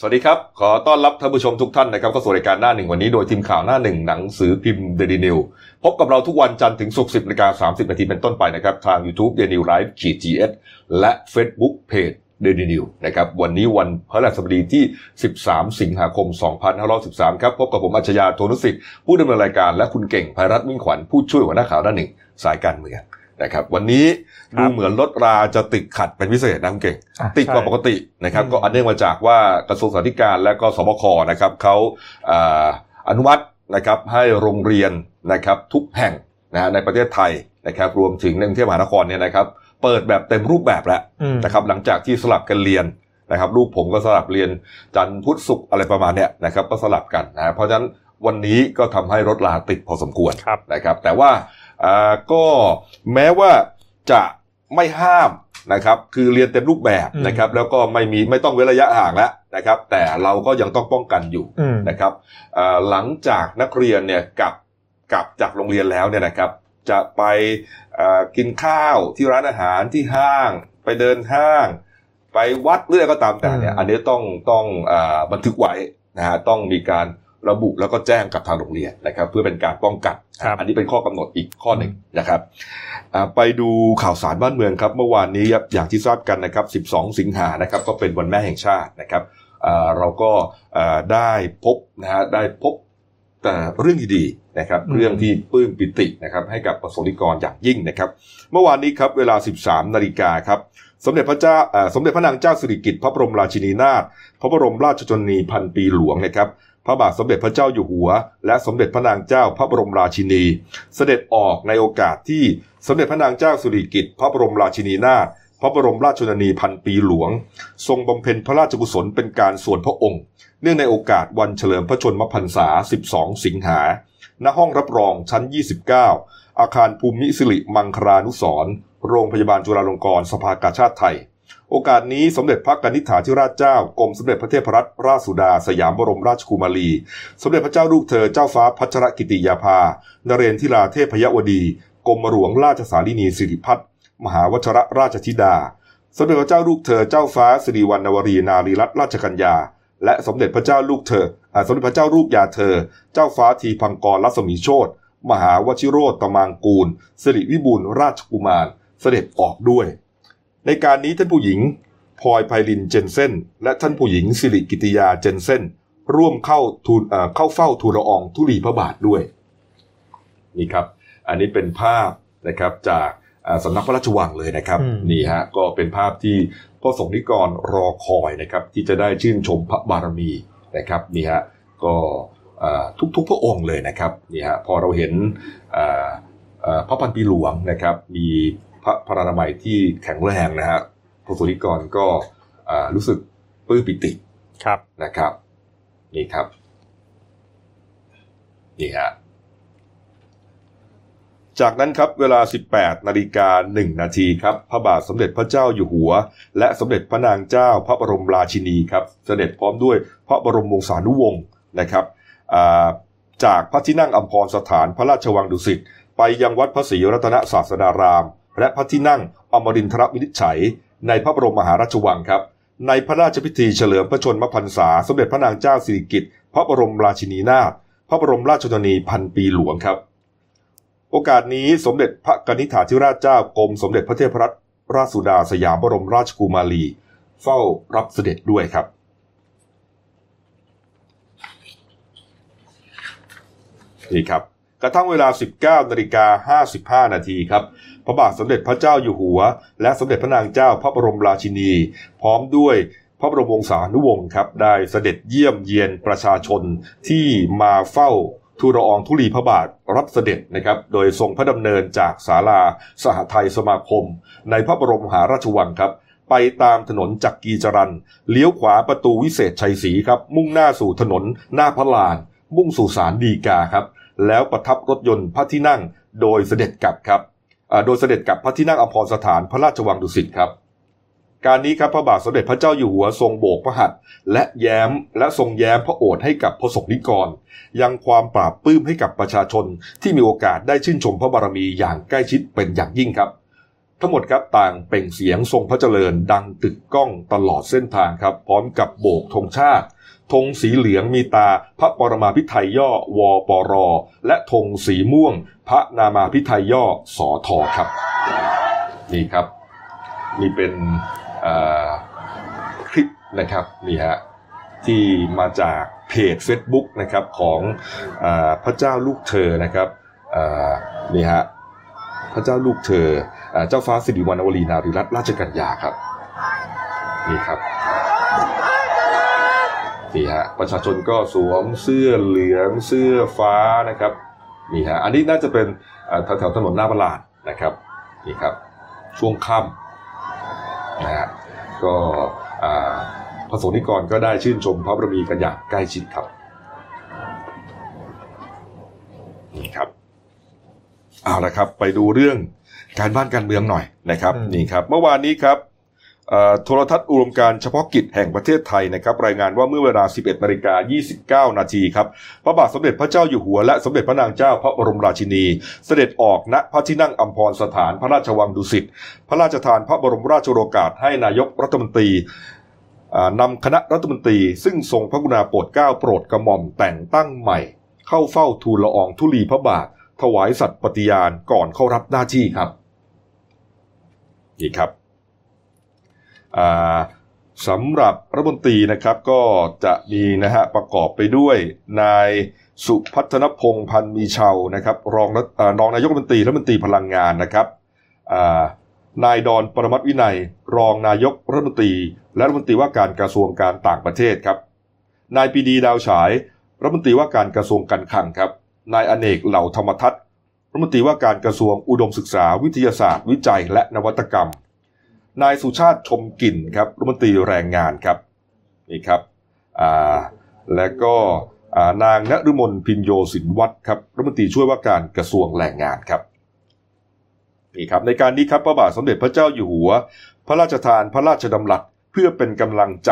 สวัสดีครับ ขอต้อนรับท่านผู้ชมทุกท่านนะครับเข้าสู่รายการหน้าหนึ่งวันนี้โดยทีมข่าวหน้าหนึ่งหนังสือพิมพ์เดลินิวส์พบกับเราทุกวันจันทร์ถึงศุกร์สิบนาฬิกาสามสิบนาทีเป็นต้นไปนะครับ ทาง YouTube เดลินิวส์ไลฟ์จีจีเอสและ Facebook Page เดลินิวส์นะครับวันนี้วันพฤหัสบดีที่ 13 สิงหาคม 2513 ครับ พบกับผมอัจฉริยะโทนุสิทธิ์ผู้ดำเนินรายการและคุณเก่งภัยรัตน์มิ่งขวัญผู้ช่วยหัวหน้าข่าวหน้าหนึ่งสายการเมือง นะครับวันนี้ครัดูเหมือนรถราจะติดขัดเป็นพิเศษนะคุณเก่งอะติดกว่าใช่ปกตินะครับอืมก็อันเนื่องมาจากว่ากระทรวงสาธารณสุขและก็สบคนะครับเขาอ่าอนุมัตินะครับให้โรงเรียนนะครับทุกแห่งนะฮะในประเทศไทยนะครับ รวมถึงในกรุงเทพมหานครเนี่ยนะครับ เปิดแบบเต็มรูปแบบแล้วอืมนะครับ หลังจากที่สลับกันเรียนนะครับ ลูกผมก็สลับเรียนจันทร์พุธศุกร์อะไรประมาณเนี้ยนะครับ ก็สลับกันนะฮะเพราะฉะนั้นวันนี้ก็ทำให้รถลาติดพอสมควรครับนะครับ แต่ว่า อ่าก็แม้ว่าจะไม่ห้ามนะครับคือเรียนเต็มรูปแบบอืมนะครับแล้วก็ไม่มีไม่ต้องเว้นระยะห่างแล้วนะครับ แต่เราก็ยังต้องป้องกันอยู่อืมนะครับอ่าหลังจากนักเรียนเนี่ยกลับกลับจากโรงเรียนแล้วเนี่ยนะครับ จะไปอ่ากินข้าวที่ร้านอาหารที่ห้าง ไปเดินห้าง ไปวัดเรื่อยก็ตามแต่เนี่ยอืมอันนี้ต้องต้องอาบันทึกไว้นะฮะต้องมีการระบุแล้วก็แจ้งกับทางโรงเรียนนะครับ เพื่อเป็นการป้องกันครับ อันนี้เป็นข้อกำหนดอีกข้อหนึ่งนะครับอ่าไปดูข่าวสารบ้านเมืองครับ เมื่อวานนี้ครับอย่างที่ทราบกันนะครับ 12 สิงหานะครับ ก็เป็นวันแม่แห่งชาตินะครับอ่าเราก็อ่าได้พบนะฮะได้พบแต่เรื่องดีๆนะครับอืมเรื่องที่ปลื้มปิตินะครับ ให้กับประสบนิกรอย่างยิ่งนะครับ เมื่อวานนี้ครับเวลา 13 นาฬิกาครับสมเด็จพระเจ้าเอ่อสมเด็จพระนางเจ้าสิริกิติ์พระบรมราชินีนาถพระบรมราชชนนีพันปีหลวงนะครับ พระบาทสมเด็จพระเจ้าอยู่หัว และสมเด็จพระนางเจ้าพระบรมราชินี เสด็จออกในโอกาสที่สมเด็จพระนางเจ้าสิริกิติ์พระบรมราชินีนาถพระบรมราชชนนีพันปีหลวง ทรงบำเพ็ญพระราชกุศลเป็นการส่วนพระองค์ เนื่องในโอกาสวันเฉลิมพระชนมพรรษา 12 สิงหา ณ ห้องรับรองชั้น 29 อาคารภูมิสิริมังคลานุสร์โรงพยาบาลจุฬาลงกรณ์สภากาชาติไทย โอกาสนี้สมเด็จพระกนิษฐาธิราชเจ้ากรมสมเด็จพระเทพรัตนราชสุดา สยามบรมราชกุมารี สมเด็จพระเจ้าลูกเธอเจ้าฟ้าพัชรกิติยาภานเรนทิราเทพยวดีกรมหลวงราชสารินีสิริพัฒน์มหาวชรราชธิดา สมเด็จพระเจ้าลูกเธอเจ้าฟ้าสิริวัณณวรีนารีรัตนราชกัญญา และสมเด็จพระเจ้าลูกเธอสมเด็จพระเจ้าลูกยาเธอ เจ้าฟ้าทีพังกรรัศมีโชตมหาวชิโรตมางกูลสิริวิบูลราชกุมารเสด็จออกด้วย ในการนี้ท่านผู้หญิงพลอยไพลินเจนเซนและท่านผู้หญิงสิริกิติยาเจนเซนร่วมเข้าทูลเอ่อเข้าเฝ้าทูลละอองธุลีพระบาทด้วยนี่ครับ อันนี้เป็นภาพนะครับจากอ่าสำนักพระราชวังเลยนะครับอืมนี่ฮะก็เป็นภาพที่พระสงฆ์นิกรรอคอยนะครับ ที่จะได้ชื่นชมพระบารมีนะครับนี่ฮะก็อ่าทุกๆพระองค์เลยนะครับนี่ฮะพอเราเห็นอ่าอ่าพระพันปีหลวงนะครับ มี พระพรานามัยที่แข็งแรงนะฮะพระสงฆ์นิกรก็อ่ารู้สึกปลื้มปิติครับนะครับ นี่ครับ นี่ฮะจากนั้นครับเวลา 18 นาฬิกา 1 นาทีครับ พระบาทสมเด็จพระเจ้าอยู่หัว และสมเด็จพระนางเจ้าพระบรมราชินีครับ เสด็จพร้อมด้วยพระบรมวงศานุวงศ์นะครับอ่าจากพระที่นั่งอัมพรสถานพระราชวังดุสิตไปยังวัดพระศรีรัตนศาสดาราม และพระที่นั่งอมรินทรวินิจฉัย ในพระบรมมหาราชวังครับ ในพระราชพิธีเฉลิมพระชนมพรรษา สมเด็จพระนางเจ้าสิริกิติ์พระบรมราชินีนาถพระบรมราชชนนีพันปีหลวงครับ โอกาสนี้สมเด็จพระกนิษฐาธิราชเจ้ากรมสมเด็จพระเทพรัตนราชสุดาสยามบรมราชกุมารี เฝ้ารับเสด็จด้วยครับ นี่ครับ กระทั่งเวลา 19นาฬิกา55นาทีครับ พระบาทสมเด็จพระเจ้าอยู่หัว และสมเด็จพระนางเจ้าพระบรมราชินี พร้อมด้วยพระบรมวงศานุวงศ์ครับได้เสด็จเยี่ยมเยียนประชาชนที่มาเฝ้าทูลละอองธุลีพระบาทรับเสด็จนะครับ โดยทรงพระดำเนินจากศาลาสหไทยสมาคม ในพระบรมหาราชวังครับ ไปตามถนนจักรีจรันเลี้ยวขวาประตูวิเศษชัยศรีครับ มุ่งหน้าสู่ถนนหน้าพระลาน มุ่งสู่ศาลฎีกาครับ แล้วประทับรถยนต์พระที่นั่งโดยเสด็จกลับครับ โดยเสด็จกลับพระที่นั่งอภรสถานพระราชวังดุสิตครับ การนี้ครับพระบาทสมเด็จพระเจ้าอยู่หัวทรงโบกพระหัตถ์และแย้มและทรงแย้มพระโอษฐ์ให้กับพระสงฆ์นิกร ยังความปราบปลื้มให้กับประชาชนที่มีโอกาสได้ชื่นชมพระบารมีอย่างใกล้ชิดเป็นอย่างยิ่งครับ ทั้งหมดครับต่างเป่งเสียงทรงพระเจริญดังตึกก้องตลอดเส้นทางครับ พร้อมกับโบกธงชาติ ธงสีเหลืองมีตาพระปรมาพิไทยย่อวปร และธงสีม่วง พระนามาพิไทยย่อสอทอครับ นี่ครับนี่เป็นคลิปนะครับนี่ฮะที่มาจากเพจ Facebook นะครับของอพระเจ้าลูกเธอนะครับนี่ฮะพระเจ้าลูกเธอเจ้าฟ้าสิริวัณวรีนารีรัตนราชกัญญาครับนี่ครับ นี่ฮะประชาชนก็สวมเสื้อเหลืองเสื้อฟ้านะครับนี่ฮะอันนี้น่าจะเป็นแถวแถวถนนหน้าประหลาดนะครับนี่ครับช่วงค่ำนะฮะก็พระสงฆ์นิกรก็ได้ชื่นชมพระบรมีกันอย่างใกล้ชิดครับนี่ครับเอาละครับไปดูเรื่องการบ้านการเมืองหน่อยนะครับนี่ครับ เมื่อวานนี้ครับ โทรทัศน์อุดมการเฉพาะกิจแห่งประเทศไทยนะครับรายงานว่าเมื่อเวลา 11นาฬิกา29 นาทีครับพระบาทสมเด็จพระเจ้าอยู่หัวและสมเด็จพระนางเจ้าพระบรมราชินี เสด็จออกณพระที่นั่งอัมพรสถานพระราชวังดุสิตพระราชทานพระบรมราชโองการให้นายกรัฐมนตรีนำคณะรัฐมนตรี ซึ่งทรงพระกรุณาโปรดเกล้าโปรดกระหม่อมแต่งตั้งใหม่ เข้าเฝ้าทูลละอองธุลีพระบาท ถวายสัตย์ปฏิญาณก่อนเข้ารับหน้าที่ครับนี่ครับ สำหรับรัฐมนตรีนะครับก็จะมีนะฮะประกอบไปด้วยนายสุพัฒนพงศ์พันมีเชานะครับรองรองนายกรัฐมนตรีรัฐมนตรีพลังงานนะครับนายดอนปรมัตวินัย รองนายกรัฐมนตรี และรัฐมนตรีว่าการกระทรวงการต่างประเทศครับ นายปีดีดาวฉายรัฐมนตรีว่าการกระทรวงการคลังครับ นายอเนกเหล่าธรรมทัศน์รัฐมนตรีว่าการกระทรวงอุดมศึกษาวิทยาศาสตร์ วิจัยและนวัตกรรม นายสุชาติชมกลิ่นครับรัฐมนตรีแรงงานครับนี่ครับและก็นางณฤมลพินโยสินวัตรครับรัฐมนตรีช่วยว่าการกระทรวงแรงงานครับนี่ครับในการนี้ครับพระบาทสมเด็จพระเจ้าอยู่หัว พระราชทานพระราชดำรัสเพื่อเป็นกำลังใจ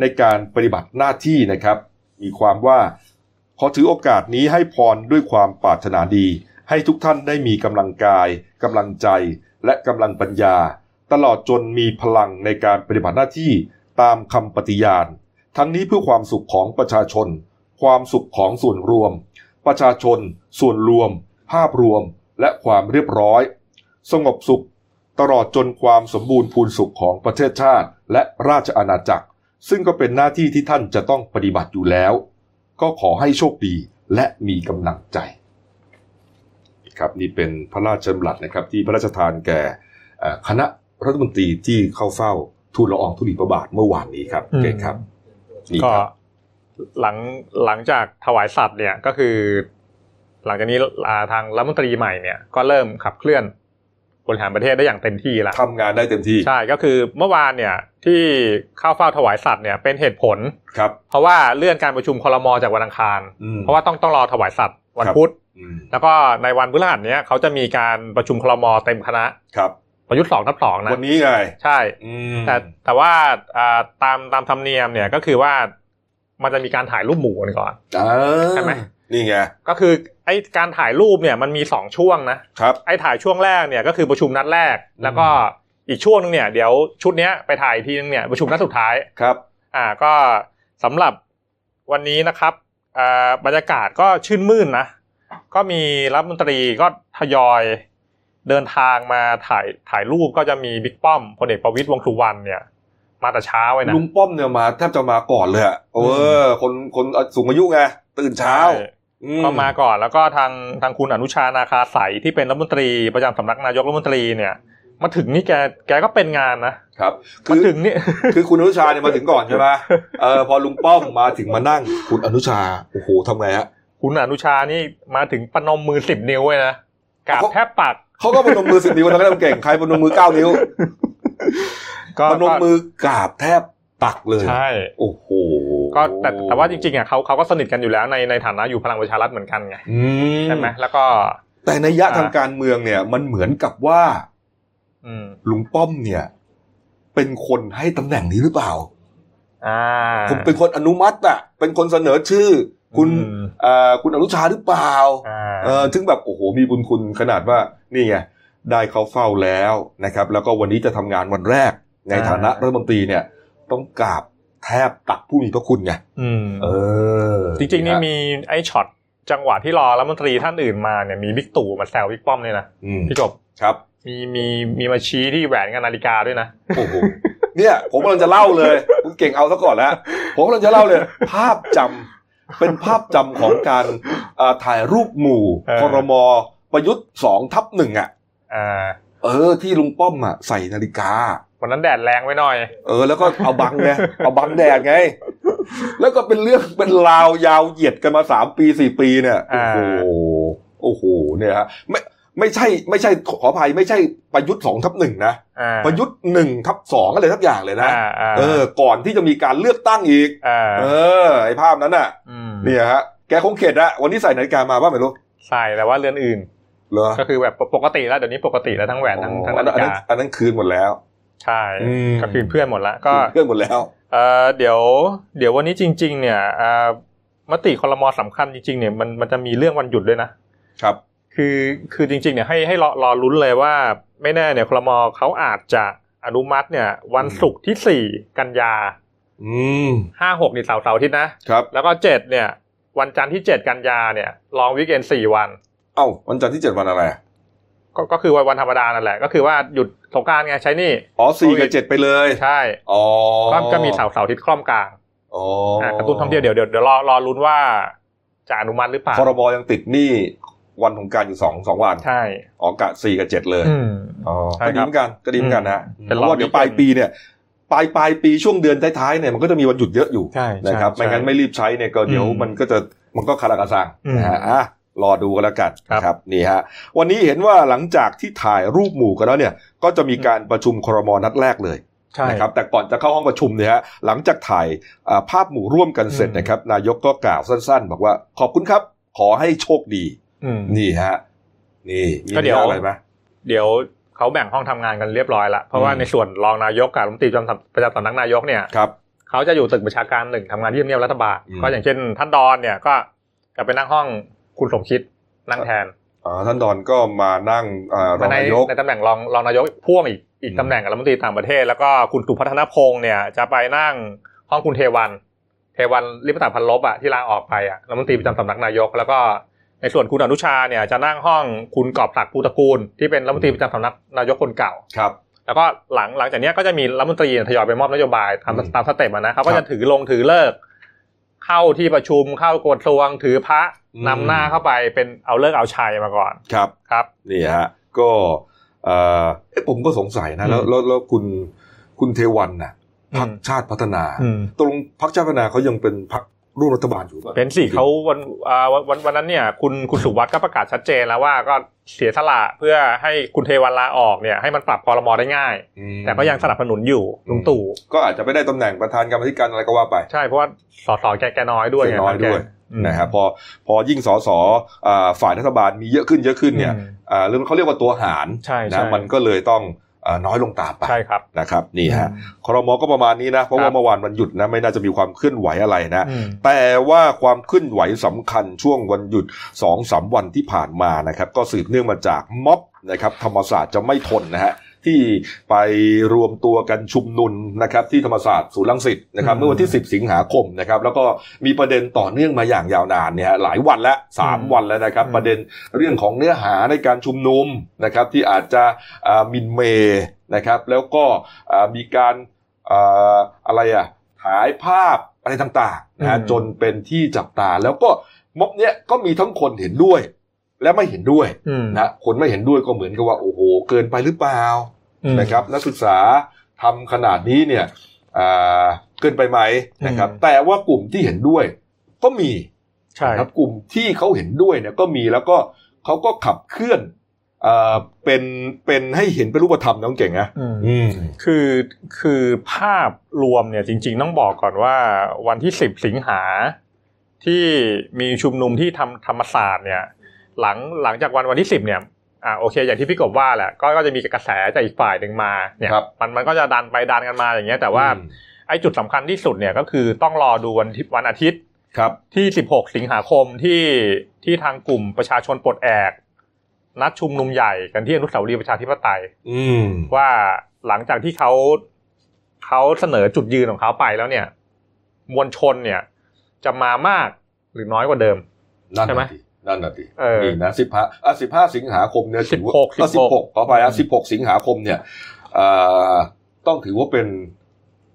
ในการปฏิบัติหน้าที่นะครับ มีความว่าขอถือโอกาสนี้ให้พรด้วยความปรารถนาดี ให้ทุกท่านได้มีกำลังกายกำลังใจและกำลังปัญญา ตลอดจนมีพลังในการปฏิบัติหน้าที่ตามคำปฏิญาณ ทั้งนี้เพื่อความสุขของประชาชน ความสุขของส่วนรวม ประชาชน ส่วนรวม ภาพรวม และความเรียบร้อย สงบสุข ตลอดจนความสมบูรณ์พูนสุขของประเทศชาติ และราชอาณาจักร ซึ่งก็เป็นหน้าที่ที่ท่านจะต้องปฏิบัติอยู่แล้ว ก็ขอให้โชคดีและมีกำลังใจครับนี่เป็นพระราชดำรัสนะครับที่พระราชทานแก่คณะ รัฐมนตรีที่เข้าเฝ้าทูลละอองธุลีพระบาทเมื่อวานนี้ครับเกศครับก็หลังหลังจากถวายสัตว์เนี่ยก็คือ หลังจากนี้ทางรัฐมนตรีใหม่เนี่ย ก็เริ่มขับเคลื่อนบริหารประเทศได้อย่างเต็มที่แล้วทำงานได้เต็มที่ใช่ก็คือเมื่อวานเนี่ย ที่เข้าเฝ้าถวายสัตว์เนี่ยเป็นเหตุผลครับ เพราะว่าเลื่อนการประชุมคลมจากวันอังคาร เพราะว่าต้องต้องรอถวายสัตว์วันพุธแล้วก็ในวันพฤหัสเนี้ยเขาจะมีการประชุมคลมเต็มคณะครับ ประยุทธ์สองทับสองนะวันนี้ไงใช่แต่แต่ว่าตามตามธรรมเนียมเนี่ยก็คือว่ามันจะมีการถ่ายรูปหมู่กันก่อนใช่ไหมนี่ไงก็คือไอ้การถ่ายรูปเนี่ยมันมีสองช่วงนะครับไอ้ถ่ายช่วงแรกเนี่ยก็คือประชุมนัดแรก แล้วก็อีกช่วงนึงเนี่ยเดี๋ยวชุดเนี้ยไปถ่ายทีนึงเนี่ยประชุมนัดสุดท้ายครับ อ่าก็สำหรับวันนี้นะครับอ่าบรรยากาศก็ชื่นมื่นนะก็มีรัฐมนตรีก็ทยอย เดินทางมาถ่ายถ่ายรูปก็จะมีบิ๊กป้อมพลเอกประวิตยวงสุวรรณเนี่ยมาแต่เช้าไว้นะลุงป้อมเนี่ยมาแทบจะมาก่อนเลยอะเออ คนคนสูงอายุไงตื่นเช้าก็มาก่อนแล้วก็ทางทางคุณอนุชานาคาใสที่เป็นรัฐมนตรีประจำสำนักนายกรัฐมนตรีเนี่ย มาถึงนี่แกแกก็เป็นงานนะครับคือถึงนี่คือคุณอนุชาเนี่ยมาถึงก่อนใช่ไหมเออพอลุงป้อมมาถึงมานั่ง คุณอนุชาโอ้โหทำไงฮะคุณอนุชานี่มาถึงปนมมือสิบนิ้วเลยนะกราบแทบปัก เขาก็พนมมือสิบนิ้วทำให้เราเก่งใครพนมมือเก้านิ้วพนมมือกราบแทบตักเลยใช่โอ้โหก็แต่แต่ว่าจริงๆอะเขาเขาก็สนิทกันอยู่แล้วในในฐานะอยู่พลังประชารัฐเหมือนกันไงใช่ไหมแล้วก็ แต่ในยะทางการเมืองเนี่ย มันเหมือนกับว่าลุงป้อมเนี่ย เป็นคนให้ตำแหน่งนี้หรือเปล่าอ่าผมเป็นคนอนุมัติอะ เป็นคนเสนอชื่อ คุณคุณอนุชาหรือเปล่าเออถึงแบบโอ้โหมีบุญคุณขนาดว่า นี่ไงได้เข้าเฝ้าแล้วนะครับ แล้วก็วันนี้จะทำงานวันแรก ในฐานะรัฐมนตรีเนี่ย ต้องกราบแทบตักผู้มีพระคุณไงอืมเออ จริงๆนี่มีไอ้ช็อตจังหวะที่รอรัฐมนตรีท่านอื่นมาเนี่ยมีบิ๊กตู่มาแซวบิ๊กป้อมเนี่ยนะอืมพี่กบครับ มีมีมีมาชี้ที่แหวนกับนาฬิกาด้วยนะโอ้โหเนี่ยผมกำลังจะเล่าเลยคุณเก่งเอาซะก่อนแล้วผมกำลังจะเล่าเลย ภาพจำเป็นภาพจำของการอ่าถ่ายรูปหมู่เออครม ประยุทธ์สองทับหนึ่งอะอ่าเออ ที่ลุงป้อมอะใส่นาฬิกาวันนั้นแดดแรงไว้หน่อย เออแล้วก็เอาบังไงเอาบังแดดไง แล้วก็เป็นเรื่องเป็นราวยาวเหยียดกันมาสามปีสี่ปีเนี่ยโอ้อ่าโหโอ้โหเนี่ยฮะไม่ไม่ใช่ไม่ใช่ขออภัยไม่ใช่ประยุทธ์สองทับหนึ่งนะอ่าประยุทธ์หนึ่งทับสองอะไรทักอย่างเลยนะอ่าอ่าเออ ก่อนที่จะมีการเลือกตั้งอีกอ่าเออ ไอภาพนั้นน่ะมเนี่ยฮะแกคงเข็ดอะวันนี้ใส่นาฬิกามาบ้างไม่รู้ใช่แต่ว่าเรือนอื่น เหรอก็คือแบบปกติแล้วเดี๋ยวนี้ปกติแล้วทั้งแหวนทั้งทั้งอันาฬิอันั้นกาอันนั้นคืนหมดแล้ว ใช่อืมก็คืนเพื่อนหมดละก็คืนเพื่อนหมดแล้วเอ่อเดี๋ยว เดี๋ยววันนี้จริง ๆ เนี่ยอ่ามติคอรมอสำคัญจริงๆเนี่ยมันมันจะมีเรื่องวันหยุดด้วยนะครับ คือคือจริงๆเนี่ยให้ให้รอรอลุ้นเลยว่า ไม่แน่เนี่ยคลมอเขาอาจจะอนุมัติเนี่ย วันศุกร์ที่สี่กันยาอืมห้าหกนี่เสาร์เสาร์อาทิตย์นะครับ แล้วก็เจ็ดเนี่ย วันจันทร์ที่เจ็ดกันยาเนี่ยลองวิกเอนสี่วัน เอ้าวันจันทร์ที่เจ็ดวันอะไรอะก็ก็คือวันวันธรรมดานั่นแหละ ก็คือว่าหยุดสงกรารไงใช้หนี่อ๋อสี่กับเจ็ดไปเลยใช่อ๋อก็ก็มีเสาร์เสาร์อาทิตย์คล่อมกลางอ๋ออ่ากระตุ้นท่องเที่ยวเดี๋ยวเดี๋ยวเดี๋ยวรอรอลุ้นว่าจะอนุมัติหรือเปล่าคอรมอยังติดหนี้วันของกรารอยู่สองสองวันใช่อ๋อกะสี่กับเจ็ดเลยอืมอ๋อใช่ก็ดีครับเหมือนกันก็ดีเหมือนกันนะอืมเพเป็นราะว่ารอบเดี๋ยววีคปลายปีเนี่ยปลายปลายปีช่วงเดือนท้ายๆเนี่ยมันก็จะมีวันหยุดเยอะอยู่ใช่นะครับใช่ไม่งั้นไม่รีบใช้เนี่ยก็เดี๋ยวอืมมันก็จะมันก็คาราคาซังอืมนะฮะอะ รอดูกันแล้วกันครับนะครับนี่ฮะวันนี้เห็นว่าหลังจากที่ถ่ายรูปหมู่กันแล้วเนี่ย ก็จะมีการประชุมครมนัดแรกเลยใช่นะครับแต่ก่อนจะเข้าห้องประชุมเนี่ยฮะหลังจากถ่ายอ่าภาพหมู่ร่วมกันเสร็จอืมนะครับ นายกก็กล่าวสั้น ๆ บอกว่าขอบคุณครับ ขอให้โชคดีอืมนี่ฮะนี่มีก็เดี๋ยวอะไรไหมเดี๋ยวเขาแบ่งห้องทำงานกันเรียบร้อยละเพราะว่าอืมในส่วนรองนายกกับรัฐมนตรีประจำประจำสำนักนายกเนี่ยครับเขาจะอยู่ตึกประชาการหนึ่งทำงานที่ทำเนียบรัฐบาลอืมก็อย่างเช่นท่านดอนเนี่ยก็จะไปนั่งห้อง คุณสมคิดนั่งแทนอ่าท่านดอนก็มานั่งอ่ารองในนายกในตำแหน่งรองรองนายกพ่วงอีกอีกอืมตำแหน่งกับรัฐมนตรีต่างประเทศ แล้วก็คุณสุพัฒนพงศ์เนี่ย จะไปนั่งห้องคุณเทวัน เทวันริปตาพันลบอะที่ลาออกไปอะรัฐมนตรีประจำสำนักนายก แล้วก็ในส่วนคุณอนุชาเนี่ยจะนั่งห้องคุณกอบศักดิ์ภูตระกูล ที่เป็นรัฐมนตรีประจำสำนักนายกคนเก่าครับแล้วก็หลังหลังจากเนี้ยก็จะมีรัฐมนตรีทยอยไปมอบนโยบายตามอืมตามสเต็ปอะนะเขาก็ครัจะบถือลงถือเลิก เข้าที่ประชุมเข้ากระทรวงถือพระอืม นำหน้าเข้าไปเป็นเอาเลิกเอาชัยมาก่อนครับครับนี่ฮะก็เอ่อเอ๊ะผมก็สงสัยนะแล้วอืมแล้วแล้วคุณคุณเทวันน่ะอืมพักชาติพัฒนาอืมตกลงพักชาติพัฒนาเขายังเป็นพัก ร่วมรัฐบาลอยู่ป่ะเป็นสิเขาวันอ่าวันวันวันนั้นเนี่ยคุณคุณสุวัสด์ก็ประกาศชัดเจนแล้วว่าก็เสียสละเพื่อให้คุณเทวันลาออกเนี่ยให้มันปรับคอรมอได้ง่ายอืมแต่ก็ยังสนับสนุนอยู่ลุงตู่ก็อาจจะไม่ได้ตำแหน่งประธานกรรมธิการอะไรก็ว่าไป ใช่เพราะว่าสสแกแกน้อยด้วยแกน้อยด้วยอืมนะครับพอพอยิ่งสสอ่าฝ่ายรัฐบาลมีเยอะขึ้นเยอะขึ้นเนี่ยอืมอ่าเรื่องเขาเรียกว่าตัวหารใช่ใช่นะมันก็เลยต้องอ่า น้อยลงตามไปใช่ครับนะครับนี่ฮะอืมครมก็ประมาณนี้นะ เพราะครัว่าบเมื่อวานวันหยุดนะไม่น่าจะมีความเคลื่อนไหวอะไรนะอืมแต่ว่าความเคลื่อนไหวสำคัญช่วงวันหยุด2อสวันที่ผ่านมานะครับ ก็สืบเนื่องมาจากม็อบนะครับธรรมศาสตร์จะไม่ทนนะฮะ ที่ไปรวมตัวกันชุมนุมนะครับที่ธรรมศาสตร์ศูนย์รังสิตนะครับอืมเมื่อวันที่ 10 สิงหาคมนะครับแล้วก็มีประเด็นต่อเนื่องมาอย่างยาวนานเนี่ยฮะหลายวันแล้วสามอืมวันแล้วนะครับอืมประเด็นเรื่องของเนื้อหาในการชุมนุมนะครับที่อาจจะอ่าหมินเมนะครับแล้วก็อ่ามีการอ่าอะไรอะถ่ายภาพอะไรต่างๆนะฮะอืมจนเป็นที่จับตาแล้วก็ม็อบเนี้ยก็มีทั้งคนเห็นด้วย และไม่เห็นด้วยอืมนะคนไม่เห็นด้วยก็เหมือนกับว่าโอ้โหเกินไปหรือเปล่าอืมนะครับนักศึกษาทำขนาดนี้เนี่ยอ่าเกินไปไหมนะครับอืมแต่ว่ากลุ่มที่เห็นด้วยก็มีใช่นะครับกลุ่มที่เขาเห็นด้วยเนี่ยก็มีแล้วก็เขาก็ขับเคลื่อนอ่าเป็นเป็นให้เห็นเป็นรูปธรรมน้องเก่งนะอืมอืมคือคือภาพรวมเนี่ยจริง ๆ ต้องบอกก่อนว่าวันที่สิบสิงหาที่มีชุมนุมที่ทำธรรมศาสตร์เนี่ย หลังหลังจากวันวันที่สิบเนี่ยอ่าโอเค อย่างที่พี่กบว่าแหละก็ก็จะมีกระแสจากอีกฝ่ายหนึ่งมาเนี่ยครับมันมันก็จะดันไปดันกันมาอย่างเงี้ย แต่ว่าอืมไอ้จุดสำคัญที่สุดเนี่ยก็คือต้องรอดูวันที่วันอาทิตย์ครับ ที่ 16 สิงหาคมที่ที่ทางกลุ่มประชาชนปลดแอกนัดชุมนุมใหญ่กันที่อนุสาวรีย์ประชาธิปไตย อืมว่าหลังจากที่เขาเขาเสนอจุดยืนของเขาไปแล้วเนี่ย มวลชนเนี่ย จะมามากหรือน้อยกว่าเดิมนั่นใช่ไหม น่ะดินั่นน่ะดิเออ นี่นะสิบห้าอะสิบห้าสิงหาคมเนี่ยถือว่า16ก็สิบหกขอไปอะอืมสิบหกสิงหาคมเนี่ยเอ่อต้องถือว่าเป็น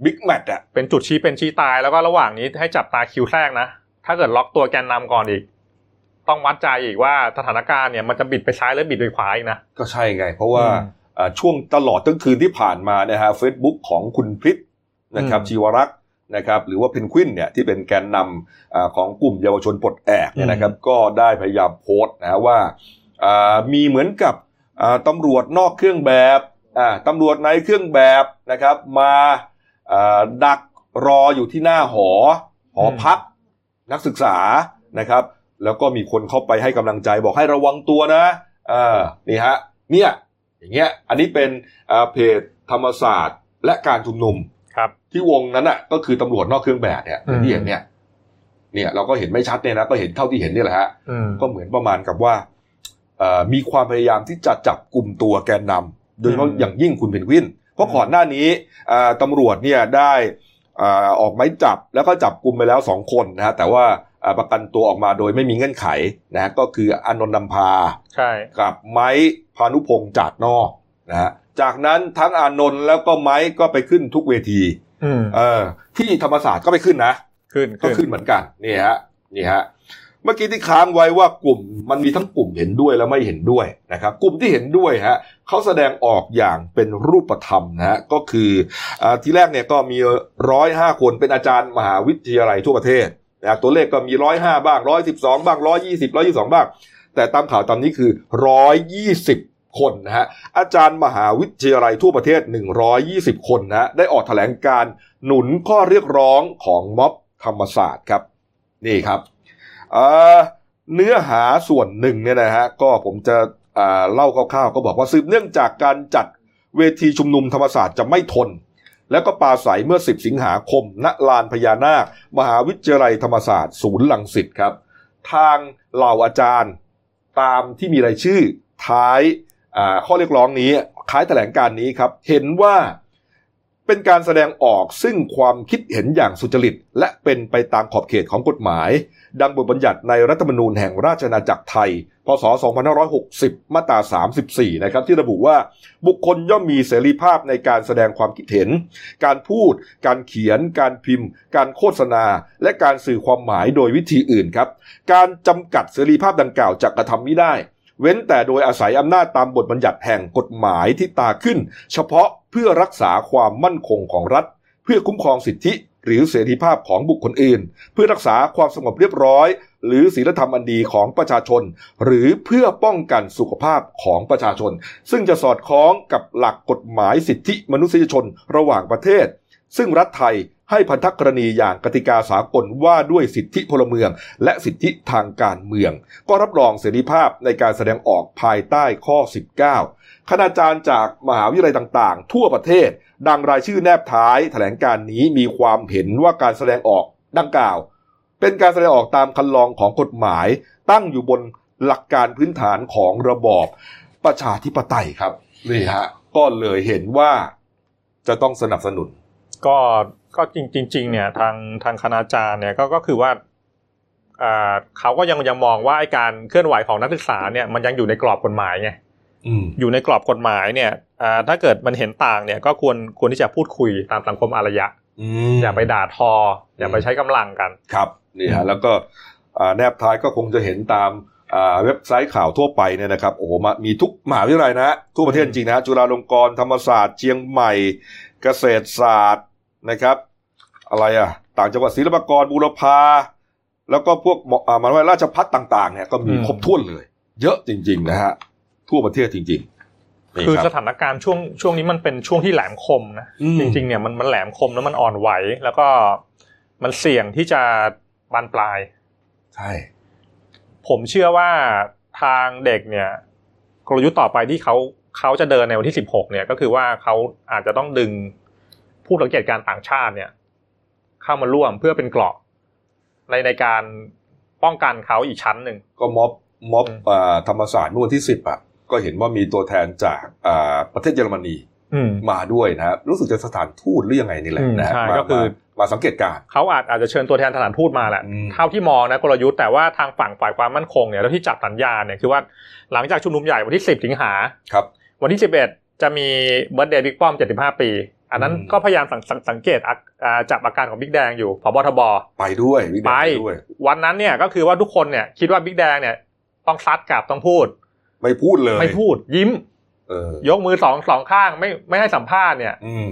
บิ๊กแมตช์อะเป็นจุดชี้เป็นชี้ตายแล้วก็ระหว่างนี้ให้จับตาคิวแรกนะ ถ้าเกิดล็อกตัวแกนนำก่อนอีก ต้องวัดใจอีกว่าสถานการณ์เนี่ยมันจะบิดไปซ้ายหรือบิดไปขวาอีกนะ ก็ใช่ไง เพราะว่าอืมอ่าช่วงตลอดทั้งคืนที่ผ่านมานะฮะเฟซบุ๊กของคุณพริษนะครับอืม ชีวรักษ์ นะครับหรือว่าเพนกวินเนี่ยที่เป็นแกนนำอ่าของกลุ่มเยาวชนปลดแอกเนี่ยนะครับก็ได้พยายามโพสต์นะฮะว่าอ่ามีเหมือนกับอ่าตำรวจนอกเครื่องแบบอ่าตำรวจในเครื่องแบบนะครับมาอ่าดักรออยู่ที่หน้าหอ หอพักนักศึกษานะครับ แล้วก็มีคนเข้าไปให้กำลังใจบอกให้ระวังตัวนะอ่านี่ฮะเนี่ยอย่างเงี้ยอันนี้เป็นอ่าเพจธรรมศาสตร์และการชุมนุม ครับที่วงนั้นอะ ก็คือตำรวจนอกเครื่องแบบเนี่ยอืมที่เห็นเนี่ย เนี่ยเราก็เห็นไม่ชัดเนี่ยนะก็เห็นเท่าที่เห็นนี่แหละฮะอืมก็เหมือนประมาณกับว่าเอ่อมีความพยายามที่จะจับกลุ่มตัวแกนนำโดยเฉพาะอืมอย่างยิ่งคุณเพนกวิน เพราะก่อนหน้านี้อ่าตำรวจเนี่ยได้อ่าออกหมายจับแล้วก็จับกลุ่มไปแล้วสองคนนะฮะแต่ว่าอ่าประกันตัวออกมาโดยไม่มีเงื่อนไขนะฮะก็คืออานนท์นำพาใช่กับไม้พานุพงษ์จาดนอกนะฮะ จากนั้นทั้งอานนท์แล้วก็ไม้ก็ไปขึ้นทุกเวทีอืมเออ ที่ธรรมศาสตร์ก็ไปขึ้นนะขึ้นก็ขึ้นเหมือนกันนี่ฮะนี่ฮะ เมื่อกี้ที่ค้างไว้ว่ากลุ่มมันมีทั้งกลุ่มเห็นด้วยและไม่เห็นด้วยนะครับ กลุ่มที่เห็นด้วยฮะเขาแสดงออกอย่างเป็นรูปธรรมนะฮะก็คืออาทีแรกเนี่ยก็มีร้อยห้าคนเป็นอาจารย์มหาวิทยาลัยทั่วประเทศนะตัวเลขก็มีร้อยห้าบ้างร้อยสิบสองบ้างร้อยยี่สิบร้อยยี่สองบ้าง แต่ตามข่าวตอนนี้คือร้อยยี่สิบ คนนะฮะอาจารย์มหาวิทยาลัยทั่วประเทศ 120 คนนะฮะได้ออกแถลงการหนุนข้อเรียกร้องของม็อบธรรมศาสตร์ครับ นี่ครับเเนื้อหาส่วนหนึ่งเนี่ยนะฮะก็ผมจะเล่าคร่าวๆก็บอกว่าสืบเนื่องจากการจัดเวทีชุมนุมธรรมศาสตร์จะไม่ทน แล้วก็ปาศัยเมื่อ 10 สิงหาคม ณลานพญานาค มหาวิทยาลัยธรรมศาสตร์ ศูนย์ลังสิตครับ ทางเหล่าอาจารย์ตามที่มีรายชื่อท้าย ข้อเรียกร้องนี้ท้ายแถลงการนี้ครับ เห็นว่าเป็นการแสดงออกซึ่งความคิดเห็นอย่างสุจริต และเป็นไปตามขอบเขตของกฎหมาย ดังบทบัญญัติในรัฐธรรมนูญแห่งราชอาณาจักรไทย พศ 2560 มาตรา 34 นะครับ ที่ระบุว่าบุคคลย่อมมีเสรีภาพในการแสดงความคิดเห็น การพูด การเขียน การพิมพ์ การโฆษณา และการสื่อความหมายโดยวิธีอื่นครับ การจำกัดเสรีภาพดังกล่าวจะกระทำไม่ได้ เว้นแต่โดยอาศัยอำนาจตามบทบัญญัติแห่งกฎหมายที่ตราขึ้น เฉพาะเพื่อรักษาความมั่นคงของรัฐ เพื่อคุ้มครองสิทธิ หรือเสรีภาพของบุคคลอื่น เพื่อรักษาความสงบเรียบร้อย หรือศีลธรรมอันดีของประชาชน หรือเพื่อป้องกันสุขภาพของประชาชน ซึ่งจะสอดคล้องกับหลักกฎหมายสิทธิมนุษยชนระหว่างประเทศ ซึ่งรัฐไทย ให้พันธกรณีอย่างกติกาสากลว่าด้วยสิทธิพลเมือง และสิทธิทางการเมือง ก็รับรองเสรีภาพในการแสดงออกภายใต้ข้อ 19 คณาจารย์จากมหาวิทยาลัยต่างๆ ทั่วประเทศ ดังรายชื่อแนบท้ายแถลงการนี้มีความเห็นว่าการแสดงออกดังกล่าว เป็นการแสดงออกตามคันลองของกฎหมาย ตั้งอยู่บนหลักการพื้นฐานของระบอบประชาธิปไตยครับนี่ฮะก็เลยเห็นว่าจะต้องสนับสนุน ก็ ก็จริงจริงๆเนี่ยทางทางคณาจารย์เนี่ยก็ก็คือว่าอ่าเขาก็ยังยังมองว่าไอ้การเคลื่อนไหวของนักศึกษาเนี่ยมันยังอยู่ในกรอบกฎหมายไงอืมอยู่ในกรอบกฎหมายเนี่ยอ่าถ้าเกิดมันเห็นต่างเนี่ยก็ควรควรที่จะพูดคุยตามสังคมอารยะอืมอย่าไปด่าทอ อย่าไปใช้กำลังกันครับนี่ฮะแล้วก็อ่าแนบท้ายก็คงจะเห็นตามอ่าเว็บไซต์ข่าวทั่วไปเนี่ยนะครับโอ้โหมามีทุกมหาวิทยาลัยนะฮะทั่วประเทศจริงๆนะฮะจุฬาลงกรณ์ธรรมศาสตร์เชียงใหม่ เกษตรศาสตร์นะครับ อะไรอะ ต่างจังหวัดศิลปากรบูรพา แล้วก็พวกมอ่ามันว่าราชพัฒต่างๆ เนี่ยก็มีอืมครบถ้วนเลย เยอะจริง ๆ นะฮะทั่วประเทศจริงๆนี่คือรับสถานการณ์ช่วงช่วงนี้มันเป็นช่วงที่แหลมคมนะอืมจริงๆเนี่ยมันมันแหลมคมแล้วมันอ่อนไหว แล้วก็มันเสี่ยงที่จะบานปลาย ใช่ ผมเชื่อว่าทางเด็กเนี่ย กลยุทธ์ต่อไปที่เขาเขาจะเดินในวันที่สิบหกเนี่ย ก็คือว่าเขาอาจจะต้องดึงผู้สังเกตการณ์ต่างชาติเนี่ย เข้ามาร่วมเพื่อเป็นเกราะในในการป้องกันเขาอีกชั้นหนึ่งก็ม็อบม็อบอืมอ่าธรรมศาสตร์เมื่อวันที่สิบอะก็เห็นว่ามีตัวแทนจากอ่าประเทศเยอรมนีอืมมาด้วยนะฮะรู้สึกจะสถานทูตหรือยังไงนี่แหละอืมนะฮะใช่มาก็คือมามาสังเกตการณ์เขาอาจอาจจะเชิญตัวแทนสถานทูตมาแหละอืมเท่าที่มองนะกลยุทธ์แต่ว่าทางฝั่งฝ่ายความมั่นคงเนี่ยแล้วที่จับสัญญาเนี่ยคือว่าหลังจากชุมนุมใหญ่วันที่10สิงหาครับ วันที่11จะมีเบิร์ดเดย์บิ๊กป้อม75ปี อันนั้นอืมก็พยายามสังสังสังเกตอาอ่าจับอาการของบิ๊กแดงอยู่พบทบไปด้วยวิกแดไปงไปด้วย วันนั้นเนี่ยก็คือว่าทุกคนเนี่ยคิดว่าบิ๊กแดงเนี่ยต้องซัดกลับต้องพูด ไม่พูดเลย ไม่พูดยิ้มเออยกมือสองสองข้างไม่ไม่ให้สัมภาษณ์เนี่ย อืม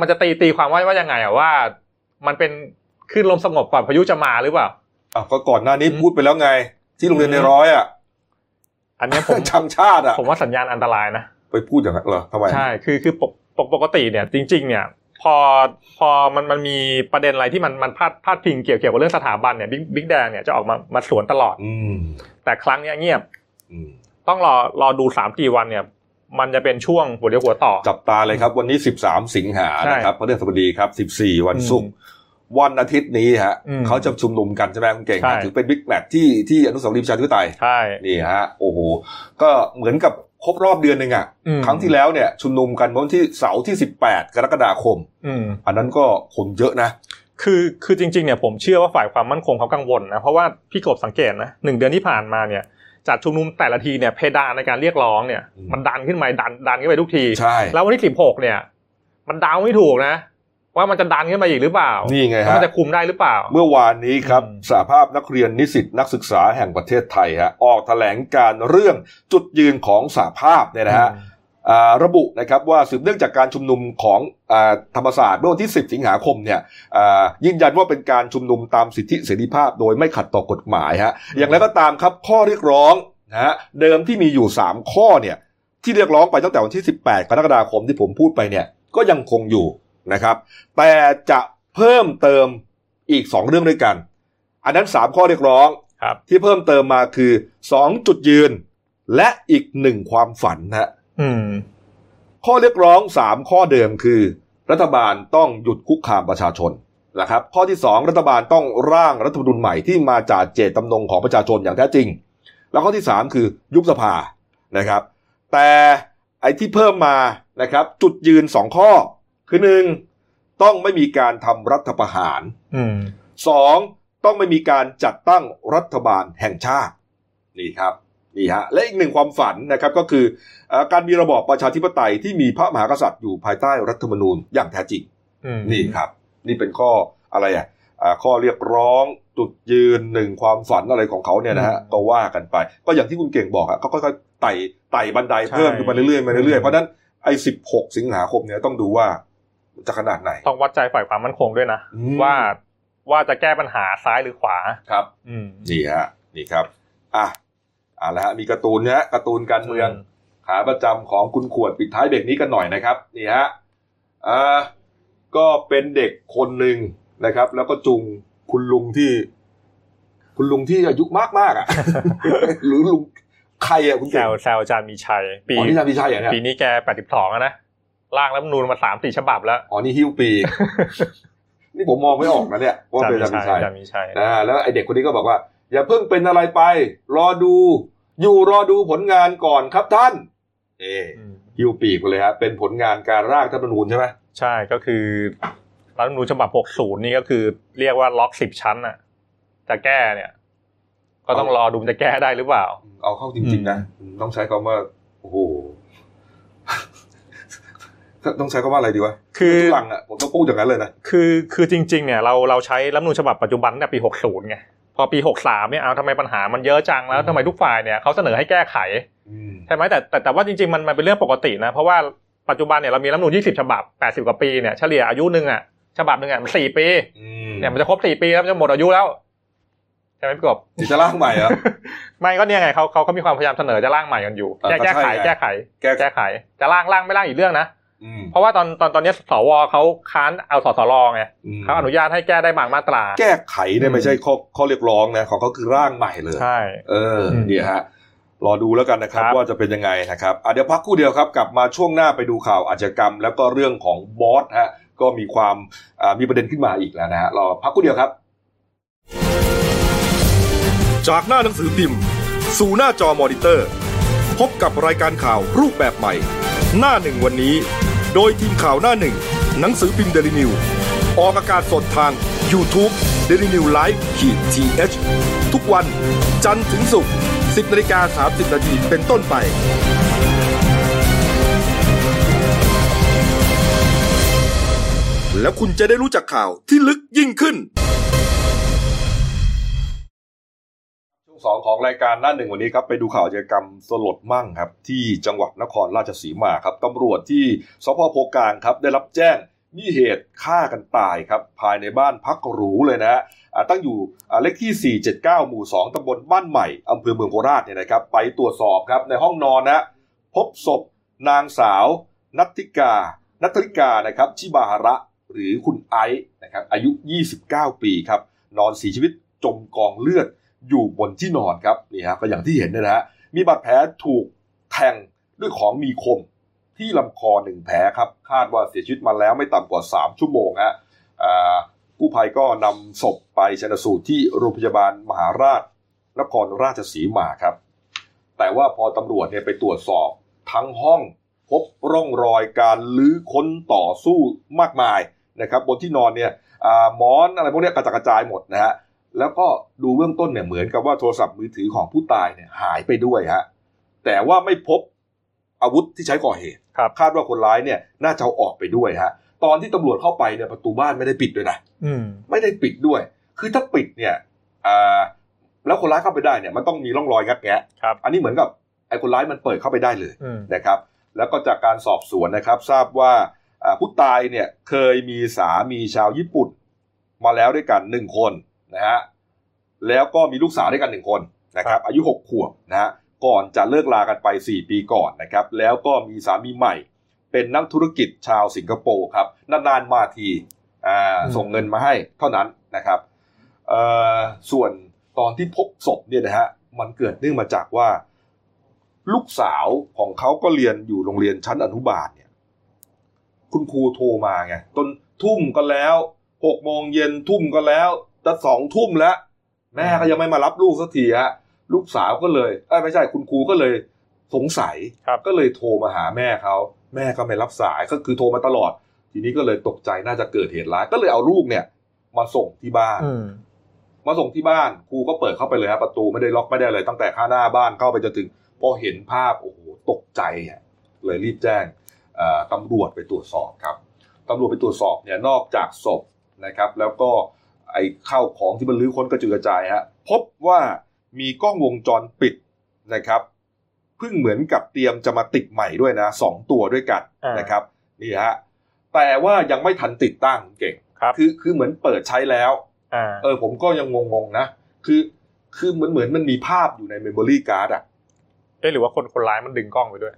มันจะตีตีความว่าว่ายังไงอะว่า มันเป็นขึ้นลมสงบก่อนพายุจะมาหรือเปล่าอะก็ก่อนหน้านี้อืมพูดไปแล้วไง ที่โรงเรียนอืในมร้อยอะ อันเนี้ยผมช่างชาติอะผมว่าสัญญาณอันตรายนะไปพูดอย่างนั้นเหรอทำไมใช่คือคือ ปกปกปกติเนี่ยจริงๆเนี่ยพอพอมันมันมีประเด็นอะไรที่มันมันพาดพาดพิงเกี่ยวเกี่ยวกับเรื่องสถาบันเนี่ยบิ๊กบิ๊กแดงเนี่ยจะออกมามาสวนตลอดอืมแต่ครั้งเนี้ยเงียบอืมต้องรอรอดูสามกี่วันเนี่ย มันจะเป็นช่วงหัวเลี้ยวหัวต่อ จับตาเลยครับ วันนี้13สิงหาใช่นะครับพฤหัสบดีครับ14วันศุกร์อืมวันอาทิตย์นี้ฮะอืมเขาจะชุมนุมกันใช่ไหมคุณเก่งใช่ถือเป็น big match ที่ที่อนุสาวรีย์ประชาธิปไตยใช่นี่ฮะโอ้โหก็เหมือนกับ ครบรอบเดือนหนึ่งอะอืมครั้งที่แล้วเนี่ยชุมนุมกันวันที่เสาร์ที่18กรกฎาคมอืมอันนั้นก็คนเยอะนะคือคือจริงๆเนี่ยผมเชื่อว่าฝ่ายความมั่นคงเขากังวลนะเพราะว่าพี่กบสังเกตนะหนึ่งเดือนที่ผ่านมาเนี่ยจัดชุมนุมแต่ละทีเนี่ยเพดานในการเรียกร้องเนี่ยอืมมันดันขึ้นมาดันดันขึ้นไปทุกทีใช่แล้ววันที่สิบหกเนี่ย มันเดาไม่ถูกนะ ว่ามันจะดันขึ้นมาอีกหรือเปล่า นี่ไงแล้วฮะมันจะคุมได้หรือเปล่า เมื่อวานนี้ครับอืมสหภาพนักเรียนนิสิตนักศึกษาแห่งประเทศไทยฮะออกแถลงการเรื่องจุดยืนของสหภาพเนี่ยนะฮะอ่าระบุนะครับว่าสืบเนื่องจากการชุมนุมของอาธรรมศาสตร์เมื่อวันที่ 10 สิงหาคมเนี่ยอ่ายืนยันว่าเป็นการชุมนุมตามสิทธิเสรีภาพโดยไม่ขัดต่อกฎหมายฮะอย่างไรก็ตามครับข้อเรียกร้องนะฮะเดิมที่มีอยู่ 3 ข้อเนี่ยที่เรียกร้องไปตั้งแต่วันที่ 18 กรกฎาคมที่ผมพูดไปเนี่ยก็ยังคงอยู่ นะครับ แต่จะเพิ่มเติมอีก 2 เรื่องด้วยกัน อันนั้น 3 ข้อเรียกร้องครับที่เพิ่มเติมมาคือ 2 จุดยืน และอีกหนึ่งความฝันนะฮะอืมข้อเรียกร้องสามข้อเดิมคือ รัฐบาลต้องหยุดคุกคามประชาชนนะครับข้อที่สองรัฐบาลต้องร่างรัฐธรรมนูญใหม่ที่มาจากเจตจำนงของประชาชนอย่างแท้จริง แล้วข้อที่สามคือยุบสภานะครับ แต่ไอ้ที่เพิ่มมานะครับ จุดยืนสองข้อ คือหนึ่งต้องไม่มีการทำรัฐประหารอืมสองต้องไม่มีการจัดตั้งรัฐบาลแห่งชาตินี่ครับนี่ฮะและอีกหนึ่งความฝันนะครับก็คือเอ่อการมีระบอบประชาธิปไตยที่มีพระมหากษัตริย์อยู่ภายใต้รัฐธรรมนูญอย่างแท้จริงอืมนี่ครับ นี่เป็นข้ออะไรอะอ่าข้อเรียกร้องจุดยืนหนึ่งความฝันอะไรของเขาเนี่ยนะฮะก็ว่ากันไป ก็อย่างที่คุณเก่งบอกอะก็ค่อยๆไต่ไต่บันไดเพิ่มขึ้นมาเรื่อยๆมาเรื่อยๆเพราะฉะนั้นไอ้สิบหกสิงหาคมเนี่ยต้องดูว่า จะขนาดไหน ต้องวัดใจฝ่ายความมั่นคงด้วยนะอืมว่าว่าจะแก้ปัญหาซ้ายหรือขวาครับ อืมนี่ฮะ นี่ครับ อะอ่าแล้วฮะมีการ์ตูนนะฮะการ์ตูนการเมืองขาประจำของคุณขวดปิดท้ายเบรกนี้กันหน่อยนะครับ นี่ฮะอ่าก็เป็นเด็กคนหนึ่งนะครับ แล้วก็จุงคุณลุงที่ คุณลุงที่อายุมากมากๆอะ หรือลุงใครอะคุณแซเก่งวแซวอาจารย์มีชัย ปีอ๋อนี่อาจารย์มีชัยเหรอเนี่ยปีนี้แกแปดสิบสองนะ ร่างรัฐธรรมนูญมาสามสี่ฉบับแล้ว อ๋อ นี่ฮิวปี นี่ผมมองไม่ออกนะเนี่ยว่าเป็นอาจารย์มีชัยอาจารย์มีชัยอ่าแล้วไอเด็กคนนี้ก็บอกว่า อย่าเพิ่งเป็นอะไรไป รอดู อยู่รอดูผลงานก่อนครับท่าน เออืมฮิวปีกไปเลยฮะเป็นผลงานการร่างรัฐธรรมนูญใช่ไหมใช่ก็คือรัฐธรรมนูญฉบับ 60 นี่ก็คือ เรียกว่าล็อก 10 ชั้นน่ะ จะแก้เนี่ย ก็ต้องรอดูมันจะแก้ได้หรือเปล่า เอาเข้าจริง ๆ นะ ต้องใช้คำว่าโอ้โห ต้องใช้คำว่าอะไรดีวะ คือทุลังอะผมต้องพูดอย่างนั้นเลยนะ คือคือจริง ๆ เนี่ยเราเราใช้รัฐธรรมนูญฉบับปัจจุบันตั้งแต่ปี 60 ไง พอปี 63 เนี่ยเอาทำไมปัญหามันเยอะจังแล้วทำไมทุกฝ่ายเนี่ยเขาเสนอให้แก้ไขอืมใช่ไหมแต่แต่แต่ว่าจริง ๆ มันมันเป็นเรื่องปกตินะ เพราะว่าปัจจุบันเนี่ยเรามีรัฐธรรมนูญ20 ฉบับ 80 กว่าปีเนี่ยเฉลี่ยอายุหนึ่งอะฉบับหนึ่งอะมันสี่ปีอืมเนี่ยมันจะครบสี่ปีแล้วมันจะหมดอายุแล้วใช่ไหมพี่กบจะร่างใหม่เหรอไม่ก็เนี่ยไงเขาเขาเขามีความพยายามเสนอจะร่างใหม่กันอยู่อ่าแก้ก็แก้ไขใช่ไงแก้ไขแก้แก้ไขจะร่างร่างไม่ร่างอีกเรื่องนะอืม เพราะว่าตอนตอนตอนนี้สวเขาค้านเอาสสรไงมเขาอนุญาตให้แก้ได้บางมาตรา แก้ไขเนี่ยอืมไม่ใช่ข้อข้อเรียกร้องนะของเขาคือร่างใหม่เลยใช่เอออืมเนี่ยฮะรอดูแล้วกันนะครับครับว่าจะเป็นยังไงนะครับอะเดี๋ยวพักครู่เดียวครับกลับมาช่วงหน้าไปดูข่าวอาชญากรรม แล้วก็เรื่องของบอสฮะก็มีความอ่ามีประเด็นขึ้นมาอีกแล้วนะฮะรอพักครู่เดียวครับ จากหน้าหนังสือพิมพ์ สู่หน้าจอมอนิเตอร์ พบกับรายการข่าวรูปแบบใหม่ หน้าหนึ่งวันนี้ โดยทีมข่าวหน้าหนึ่ง หนังสือพิมพ์เดลิวิวออกอากาศสดทาง YouTube d e l i n e w l i v e ขีดทีเทุกวันจันทร์ถึงศุกร์ 10นาฬิกา30นาทีเป็นต้นไป แล้วคุณจะได้รู้จักข่าวที่ลึกยิ่งขึ้น สองของรายการหน้าหนึ่งวันนี้ครับไปดูข่าวอาชญากรรมสลดมั่งครับ ที่จังหวัดนครราชสีมาครับตำรวจที่สพโพกลางครับ ได้รับแจ้งมีเหตุฆ่ากันตายครับ ภายในบ้านพักหรูเลยนะฮะตั้งอยู่เลขที่ 479 หมู่ 2ตำบลบ้านใหม่อำเภอเมืองโคราชเนี่ยนะครับ ไปตรวจสอบครับในห้องนอนนะพบศพนางสาว นัทิกา นัทธิกานะครับชิบาฮาระหรือคุณไอซ์นะครับอายุ 29 ปีครับนอนเสียชีวิตจมกองเลือด อยู่บนที่นอนครับนี่ฮะก็อย่างที่เห็นเนยนะฮะมีบาดแผลถูกแทงด้วยของมีคมที่ลำคอหนึ่งแผลครับคาดว่าเสียชีวิตมาแล้วไม่ต่ำกว่า 3 ชั่วโมงฮะกู้ภัยก็นำศพไปชนสูตรที่โรงพยาบาลมหาราชนครราชสีมาครับ แต่ว่าพอตำรวจเนี่ยไปตรวจสอบทั้งห้องพบร่องรอยการลื้อค้นต่อสู้มากมายนะครับ บนที่นอนเนี่ยอหมอนอะไรพวกนี้กระจัดกระจายหมดนะฮะ แล้วก็ดูเบื้องต้นเนี่ยเหมือนกับว่าโทรศัพท์มือถือของผู้ตายเนี่ยหายไปด้วยฮะแต่ว่าไม่พบอาวุธที่ใช้ก่อเหตุครับคาดว่าคนร้ายเนี่ยน่าจะเอาออกไปด้วยฮะตอนที่ตำรวจเข้าไปเนี่ยประตูบ้านไม่ได้ปิดด้วยนะอืมไม่ได้ปิดด้วย คือถ้าปิดเนี่ยอ่าแล้วคนร้ายเข้าไปได้เนี่ยมันต้องมีร่องรอยงัดแงะครับอันนี้เหมือนกับไอ้คนร้ายมันเปิดเข้าไปได้เลยอืมนะครับ แล้วก็จากการสอบสวนนะครับ ทราบว่าอ่าผู้ตายเนี่ยเคยมีสามีชาวญี่ปุ่น มาแล้วด้วยกันหนึ่งคน นะฮะแล้วก็มีลูกสาวด้วยกันหนึ่งคนนะครับอายุหกขวบนะฮะก่อนจะเลิกลากันไป 4 ปีก่อนนะครับแล้วก็มีสามีใหม่ เป็นนักธุรกิจชาวสิงคโปร์ครับนานๆมาทีอ่าส่งเงินมาให้เท่านั้นนะครับเอ่อส่วนตอนที่พบศพเนี่ยนะฮะมันเกิดเนื่องมาจากว่า ลูกสาวของเขาก็เรียนอยู่โรงเรียนชั้นอนุบาลเนี่ยคุณครูโทรมาไงจนทุ่มก็แล้วหกโมงเย็นทุ่มก็แล้ว จะสองทุ่มแล้ว แม่ก็ยังไม่มารับลูกสักทีฮะลูกสาวก็เลยเอ้ยไม่ใช่คุณครูก็เลยสงสัยครับก็เลยโทรมาหาแม่เขาแม่ก็ไม่รับสายก็คือโทรมาตลอด ทีนี้ก็เลยตกใจน่าจะเกิดเหตุร้ายก็เลยเอาลูกเนี่ย มาส่งที่บ้านอืมมาส่งที่บ้านครูก็เปิดเข้าไปเลยครับประตูไม่ได้ล็อกไม่ได้เลยตั้งแต่ข้างหน้าบ้านเข้าไปจนถึงพอเห็นภาพโอ้โหตกใจอะเลยรีบแจ้งเอ่อตำรวจไปตรวจสอบครับตำรวจไปตรวจสอบเนี่ยนอกจากศพนะครับ แล้วก็ ไอ้ข้าวของที่มันรื้อค้นกระจุยกระจายฮะพบว่ามีกล้องวงจรปิดนะครับเพิ่งเหมือนกับเตรียมจะมาติดใหม่ด้วยนะสองตัวด้วยกันอ่านนะครับนี่ฮะแต่ว่ายังไม่ทันติดตั้งเก่งครับคือคือเหมือนเปิดใช้แล้วอ่าเออผมก็ยังงงๆนะ คือคือเหมือนเหมือนมันมีภาพอยู่ใน memory card อะเอ๊ะหรือว่าคนคนร้ายมันดึงกล้องไปด้วย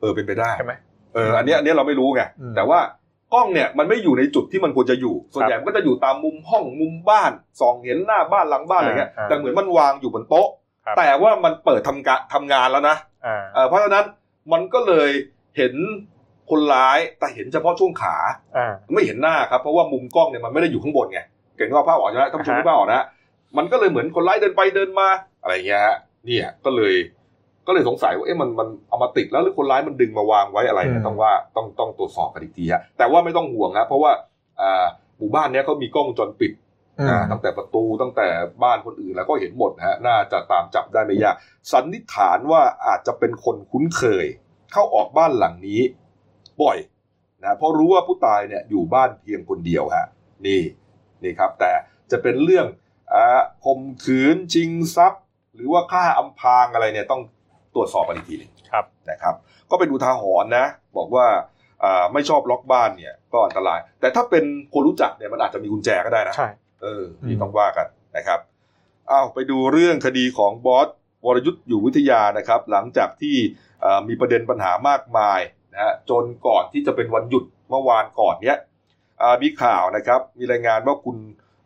เออเป็นไปได้ใช่ไหมเอออันเนี้ยอันเนี้ยเราไม่รู้ไงอืมแต่ว่า กล้องเนี่ยมันไม่อยู่ในจุดที่มันควรจะอยู่ ส่วนใหญ่มันก็จะอยู่ตามมุมห้องมุมบ้านส่องเห็นหน้าบ้านหลังบ้านอะไรเงี้ยอ่าแต่เหมือนมันวางอยู่บนโต๊ะครับแต่ว่ามันเปิดทำการทำงานแล้วนะอ่าเออเพราะฉะนั้นมันก็เลยเห็นคนร้ายแต่เห็นเฉพาะช่วงขาอ่าไม่เห็นหน้าครับเพราะว่ามุมกล้องเนี่ยมันไม่ได้อยู่ข้างบนไงเก่งว่าภาพออกใช่ไหมท่านผู้ชมอ่าฮะที่ภาพออกนะฮะมันก็เลยเหมือนคนร้ายเดินไปเดินมาอะไรเงี้ยฮะเนี่ยก็เลย ก็เลยสงสัยว่าเอ๊ะมันมันเอามาติดแล้วหรือคนร้ายมันดึงมาวางไว้อะไรเนี่ยต้องว่าต้องต้องตรวจสอบกันอีกทีฮะแต่ว่าไม่ต้องห่วงฮะเพราะว่าอ่าหมู่บ้านเนี้ยเขามีกล้องวงจรปิดอืมอ่าตั้งแต่ประตูตั้งแต่บ้านคนอื่นแล้วก็เห็นหมดนะฮะน่าจะตามจับได้ไม่ยากสันนิษฐานว่าอาจจะเป็นคนคุ้นเคย เข้าออกบ้านหลังนี้ บ่อยนะเพราะรู้ว่าผู้ตายเนี่ยอยู่บ้านเพียงคนเดียวฮะนี่นี่ครับ แต่จะเป็นเรื่องอ่าข่มขืนชิงทรัพย์ หรือว่าฆ่าอำพรางอะไรเนี่ยต้อง ตรวจสอบกันอีกทีหนึงครับนะครับ ก็เป็นอุทาหรณ์นะ บอกว่าอ่าไม่ชอบล็อกบ้านเนี่ยก็อันตราย แต่ถ้าเป็นคนรู้จักเนี่ยมันอาจจะมีกุญแจก็ได้นะใช่เออนี่อืมต้องว่ากันนะครับอ้าวไปดูเรื่องคดีของบอสวรยุทธ์อยู่วิทยานะครับ หลังจากที่เอ่อมีประเด็นปัญหามากมายนะฮะจนก่อนที่จะเป็นวันหยุดเมื่อวานก่อนเนี้ยอ่ามีข่าวนะครับ มีรายงานว่าคุณ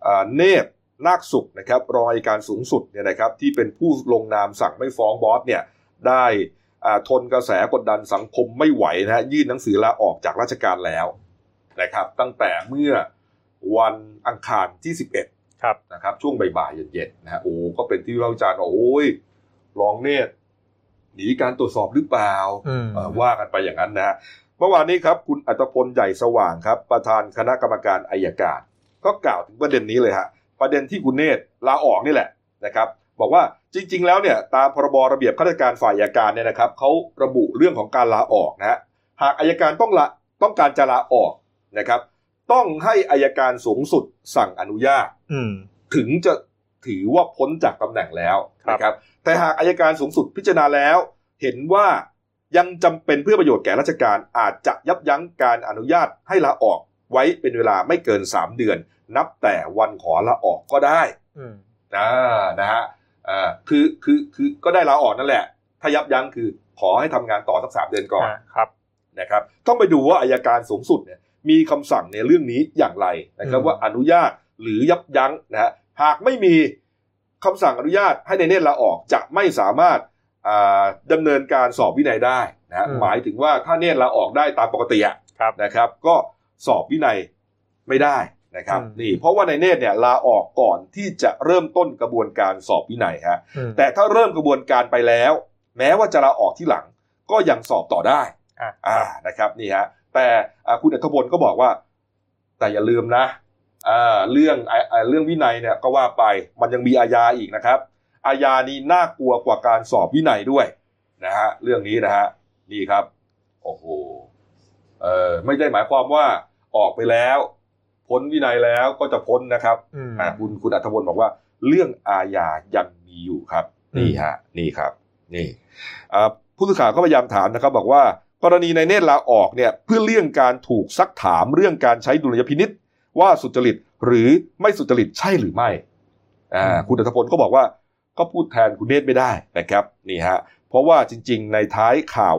อ่าเนตรนาคสุขนะครับรองอัยการสูงสุดเนี่ยนะครับที่เป็นผู้ลงนามสั่งไม่ฟ้องบอสเนี่ย ได้อ่าทนกระแสกดดันสังคมไม่ไหวนะฮะยื่นหนังสือลาออกจากราชการแล้วนะครับ ตั้งแต่เมื่อวันอังคารที่ 11ครับนะครับ ช่วงบ่ายๆเย็นๆนะฮะโอ้ก็เป็นที่วิพากษ์วิจารณ์ว่าโอ้ยรองเนตรหนีการตรวจสอบหรือเปล่าอืมเอ่อว่ากันไปอย่างนั้นนะฮะเมื่อวานนี้ครับ คุณอัตพลใหญ่สว่างครับ ประธานคณะกรรมการอายการ ก็กล่าวถึงประเด็นนี้เลยฮะประเด็นที่คุณเนตรลาออกนี่แหละนะครับ บอกว่าจริง ๆ แล้วเนี่ยตามพรบระเบียบข้าราชการฝ่ายอายการเนี่ยนะครับเขาระบุเรื่องของการลาออกนะฮะหากอายการต้องละต้องการจะลาออกนะครับ ต้องให้อายการสูงสุดสั่งอนุญาตอืมถึงจะถือว่าพ้นจากตำแหน่งแล้วครับนะครับ แต่หากอายการสูงสุดพิจารณาแล้ว เห็นว่ายังจำเป็นเพื่อประโยชน์แก่ราชการอาจจะยับยั้งการอนุญาตให้ลาออกไว้เป็นเวลาไม่เกิน 3 เดือน นับแต่วันขอลาออกก็ได้อืมนะนะฮะ อ่าคือคือคือก็ได้ลาออกนั่นแหละ ถ้ายับยั้งคือขอให้ทำงานต่อสักสามเดือนก่อนอ่าครับนะครับ ต้องไปดูว่าอายการสูงสุดเนี่ยมีคำสั่งในเรื่องนี้อย่างไรนะครับอืมว่าอนุญาตหรือยับยั้งนะฮะหากไม่มีคำสั่งอนุญาตให้ในเนตรลาออกจะไม่สามารถอ่าดำเนินการสอบวินัยได้นะฮะหมายถึงว่าถ้าเนตรลาออกได้ตามปกติอะครับนะครับ ก็สอบวินัยไม่ได้ นะครับอืมนี่เพราะว่าในเนตรเนี่ยลาออกก่อนที่จะเริ่มต้นกระบวนการสอบวินัยฮะอืมแต่ถ้าเริ่มกระบวนการไปแล้ว แม้ว่าจะลาออกที่หลังก็ยังสอบต่อได้อ่าอ่านะครับนี่ฮะแต่อ่าคุณอัธพลก็บอกว่า แต่อย่าลืมนะอ่าเรื่องอ่าอ่าเรื่องวินัยเนี่ยก็ว่าไปมันยังมีอาญาอีกนะครับอาญานี้น่ากลัวกว่าการสอบวินัยด้วยนะฮะเรื่องนี้นะฮะนี่ครับโอ้โหเออไม่ได้หมายความว่าออกไปแล้ว พ้นวินัยแล้วก็จะพ้นนะครับอืมอ่าคุณคุณอัธพลบอกว่า เรื่องอาญายังมีอยู่ครับอืมนี่ฮะ นี่ครับ นี่อ่าผู้สื่อข่าวก็พยายามถามนะครับ บอกว่ากรณีในเนตรลาออกเนี่ยเพื่อเลี่ยงการถูกซักถามเรื่องการใช้ดุลยพินิษว่าสุจริตหรือไม่สุจริตใช่หรือไม่อ่าคุณอัธพลก็บอกว่าก็พูดแทนคุณเนตรไม่ได้นะครับนี่ฮะเพราะว่าจริง ๆ ในท้ายข่าว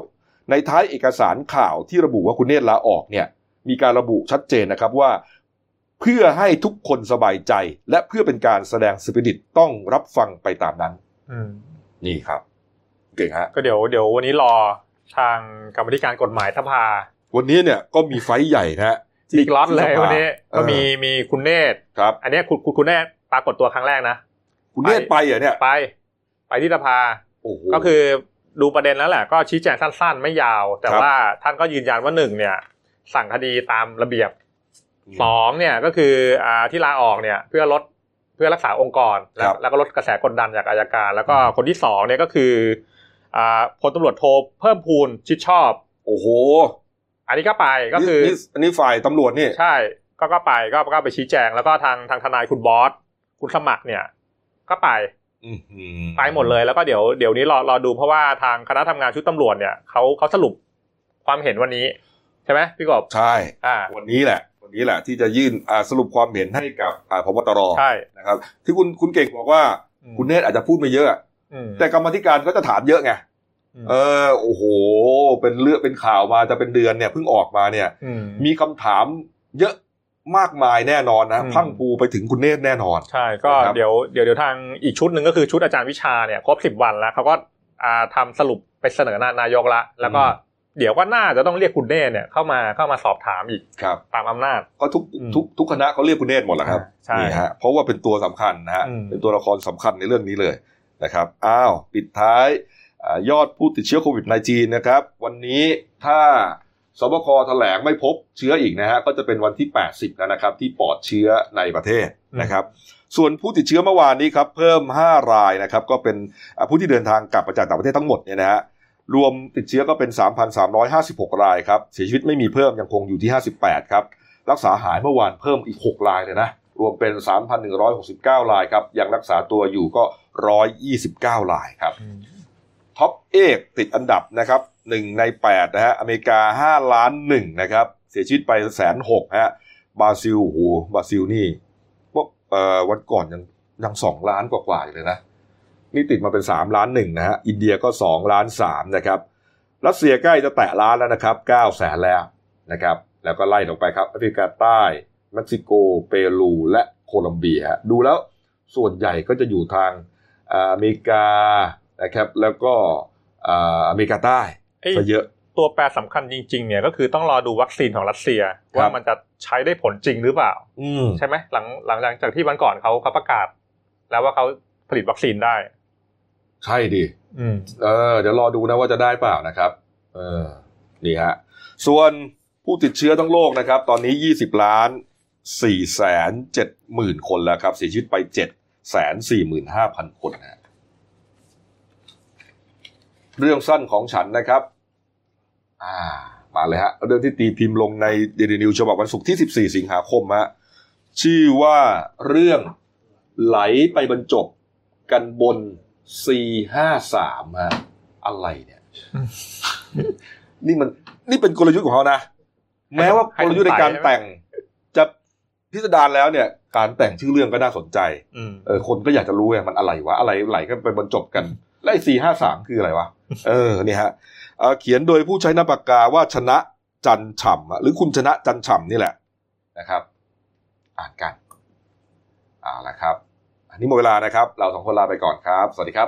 ในท้ายเอกสารข่าวที่ระบุว่าคุณเนตรลาออกเนี่ยมีการระบุชัดเจนนะครับว่า เพื่อให้ทุกคนสบายใจ และเพื่อเป็นการแสดงสปิริตต้องรับฟังไปตามนั้นอืมนี่ครับ เก่งฮะก็เดี๋ยวเดี๋ยววันนี้รอทางกรรมธิการกฎหมายสภา วันนี้เนี่ยก็มีไฟท์ใหญ่นะฮะที่อีกล็อตเลยที่สภาวันนี้เออก็มีมีคุณเนตรครับ อันเนี้ยคุณคุณคุณเนตรปรากฏตัวครั้งแรกนะคุณเนตรไปเหรอเนี่ยไป ไปที่สภาโอ้โหก็คือดูประเด็นแล้วแหละ ก็ชี้แจงสั้น ๆ ไม่ยาว แต่ครับว่าท่านก็ยืนยันว่าหนึ่งเนี่ย สั่งคดีตามระเบียบ สองเนี่ยก็คืออ่าที่ลาออกเนี่ยเพื่อลดเพื่อรักษาองค์กร แล้ควรับแล้วก็ลดกระแสกดดันจากอายการ แล้วก็อืมคนที่สองเนี่ยก็คืออ่าพลตำรวจโทเพิ่มพูนชิดชอบ โอ้โห อันนี้ก็ไปก็คือนี่อันนี้ฝ่ายตำรวจนี่ใช่ก็ก็ไปก็ก็ไปชี้แจงแล้วก็ทางทางทนายคุณบอสคุณสมัครเนี่ย ก็ไปอื้อหือไปหมดเลยแล้วก็เดี๋ยวเดี๋ยวนี้รอรอดูเพราะว่าทางคณะทำงานชุดตำรวจเนี่ยเขาเขาสรุปความเห็นวันนี้ ใช่ไหมพี่กบใช่ อ่า วันนี้แหละ วันนี้แหละ ที่จะยื่นอ่าสรุปความเห็นให้กับอ่าพบตรใช่นะครับ ที่คุณคุณเก่งบอกว่า คุณเนตรอาจจะพูดไม่เยอะอืมแต่กรรมาธิการก็จะถามเยอะไงอืมเออโอ้โห เป็นเรื่องเป็นข่าวมาจะเป็นเดือนเนี่ยเพิ่งออกมาเนี่ยอืมมีคำถามเยอะมากมายแน่นอนนะอืมพรังพรูไปถึงคุณเนตรแน่นอน ใช่ก็นะครับเดี๋ยวเดี๋ยวเดี๋ยวทางอีกชุดหนึ่งก็คือชุดอาจารย์วิชาเนี่ยครบสิบวันแล้วเขาก็อ่าทำสรุปไปเสนอนายกละ แล้วก็ เดี๋ยวก็น่าจะต้องเรียกคุณเน่เนี่ยเข้ามาเข้ามาสอบถามอีกครับตามอำนาจก็ทุกอืมทุกทุกคณะเขาเรียกคุณเนตรหมดแหละครับใช่นี่ฮะเพราะว่าเป็นตัวสำคัญนะฮะอืมเป็นตัวละครสำคัญในเรื่องนี้เลยนะครับอ้าวปิดท้ายอายอดผู้ติดเชื้อโควิด -19 นะครับ วันนี้ถ้าสบคแถลงไม่พบเชื้ออีกนะฮะก็จะเป็นวันที่ 80แล้วนะครับ ที่ปลอดเชื้อในประเทศนะครับ ส่วนผู้ติดเชื้อเมื่อวานนี้ครับ เพิ่ม 5 รายนะครับ ก็เป็นอ่าผู้ที่เดินทางกลับมาจากต่างประเทศทั้งหมดเนี่ยนะฮะ รวมติดเชื้อก็เป็น 3,356 รายครับ เสียชีวิตไม่มีเพิ่มยังคงอยู่ที่ 58 ครับ รักษาหายเมื่อวานเพิ่มอีก 6 รายเลยนะ รวมเป็น 3,169 รายครับ ยังรักษาตัวอยู่ก็ 129 รายครับ ท็อปเอกติดอันดับนะครับหนึ่งในแปดนะฮะ อเมริกาห้าล้านหนึ่งนะครับ เสียชีวิตไปแสนหกฮะ บราซิล โอ้โห บราซิลนี่พวกเอ่อวันก่อนยังยังสองล้านกว่าๆอยู่เลยนะ นี่ติดมาเป็นสามล้านหนึ่งนะฮะอินเดียก็สองล้านสามนะครับรัสเซียใกล้จะแตะล้านแล้วนะครับเก้าแสนแล้วนะครับแล้วก็ไล่ลงไปครับแอฟริกาใต้เม็กซิโก เปรูและโคลัมเบียฮะดูแล้วส่วนใหญ่ก็จะอยู่ทางอ่าอเมริกานะครับแล้วก็อ่าอเมริกาใต้เอ้ยซะเยอะตัวแปรสำคัญจริงๆเนี่ยก็คือต้องรอดูวัคซีนของรัสเซีย ว่ามันจะใช้ได้ผลจริงหรือเปล่า อืมใช่ไหมหลังหลังจากที่วันก่อนเขาเขาประกาศ แล้วว่าเขาผลิตวัคซีนได้ ใช่ดิอืมเออเดี๋ยวรอดูนะว่าจะได้เปล่านะครับ เออนี่ฮะส่วนผู้ติดเชื้อทั้งโลกนะครับ ตอนนี้ 20 ล้าน4แสน7หมื่นคนแล้วครับ เสียชีวิตไป7แสน4หมื่น5พันคนนะฮะเรื่องสั้นของฉันนะครับ อ่า มาเลยฮะ เรื่องที่ตีพิมพ์ลงในเดลินิวฉบับวันศุกร์ที่ 14 สิงหาคมฮะชื่อว่าเรื่องไหลไปบรรจบกันบน 453ฮะอะไรเนี่ย นี่มันนี่เป็นกลยุทธ์ของเขานะ แม้ว่ากลยุทธ์ในการแต่ง จะพิสดารแล้วเนี่ย การแต่งชื่อเรื่องก็น่าสนใจอืมเออคนก็อยากจะรู้ไงมันอะไรวะอะไรไหลก็ไปบรรจบกัน แล้วไอ้สี่ห้าสามคืออะไรวะ เออเนี่ยฮะเอ่อเขียนโดยผู้ใช้นามปากกาว่าชนะจันฉ่ำอะหรือคุณชนะจันฉ่ำนี่แหละนะครับ อ่านกันเอาละครับอัน นี้หมดเวลานะครับ เราสองคนลาไปก่อนครับ สวัสดีครับ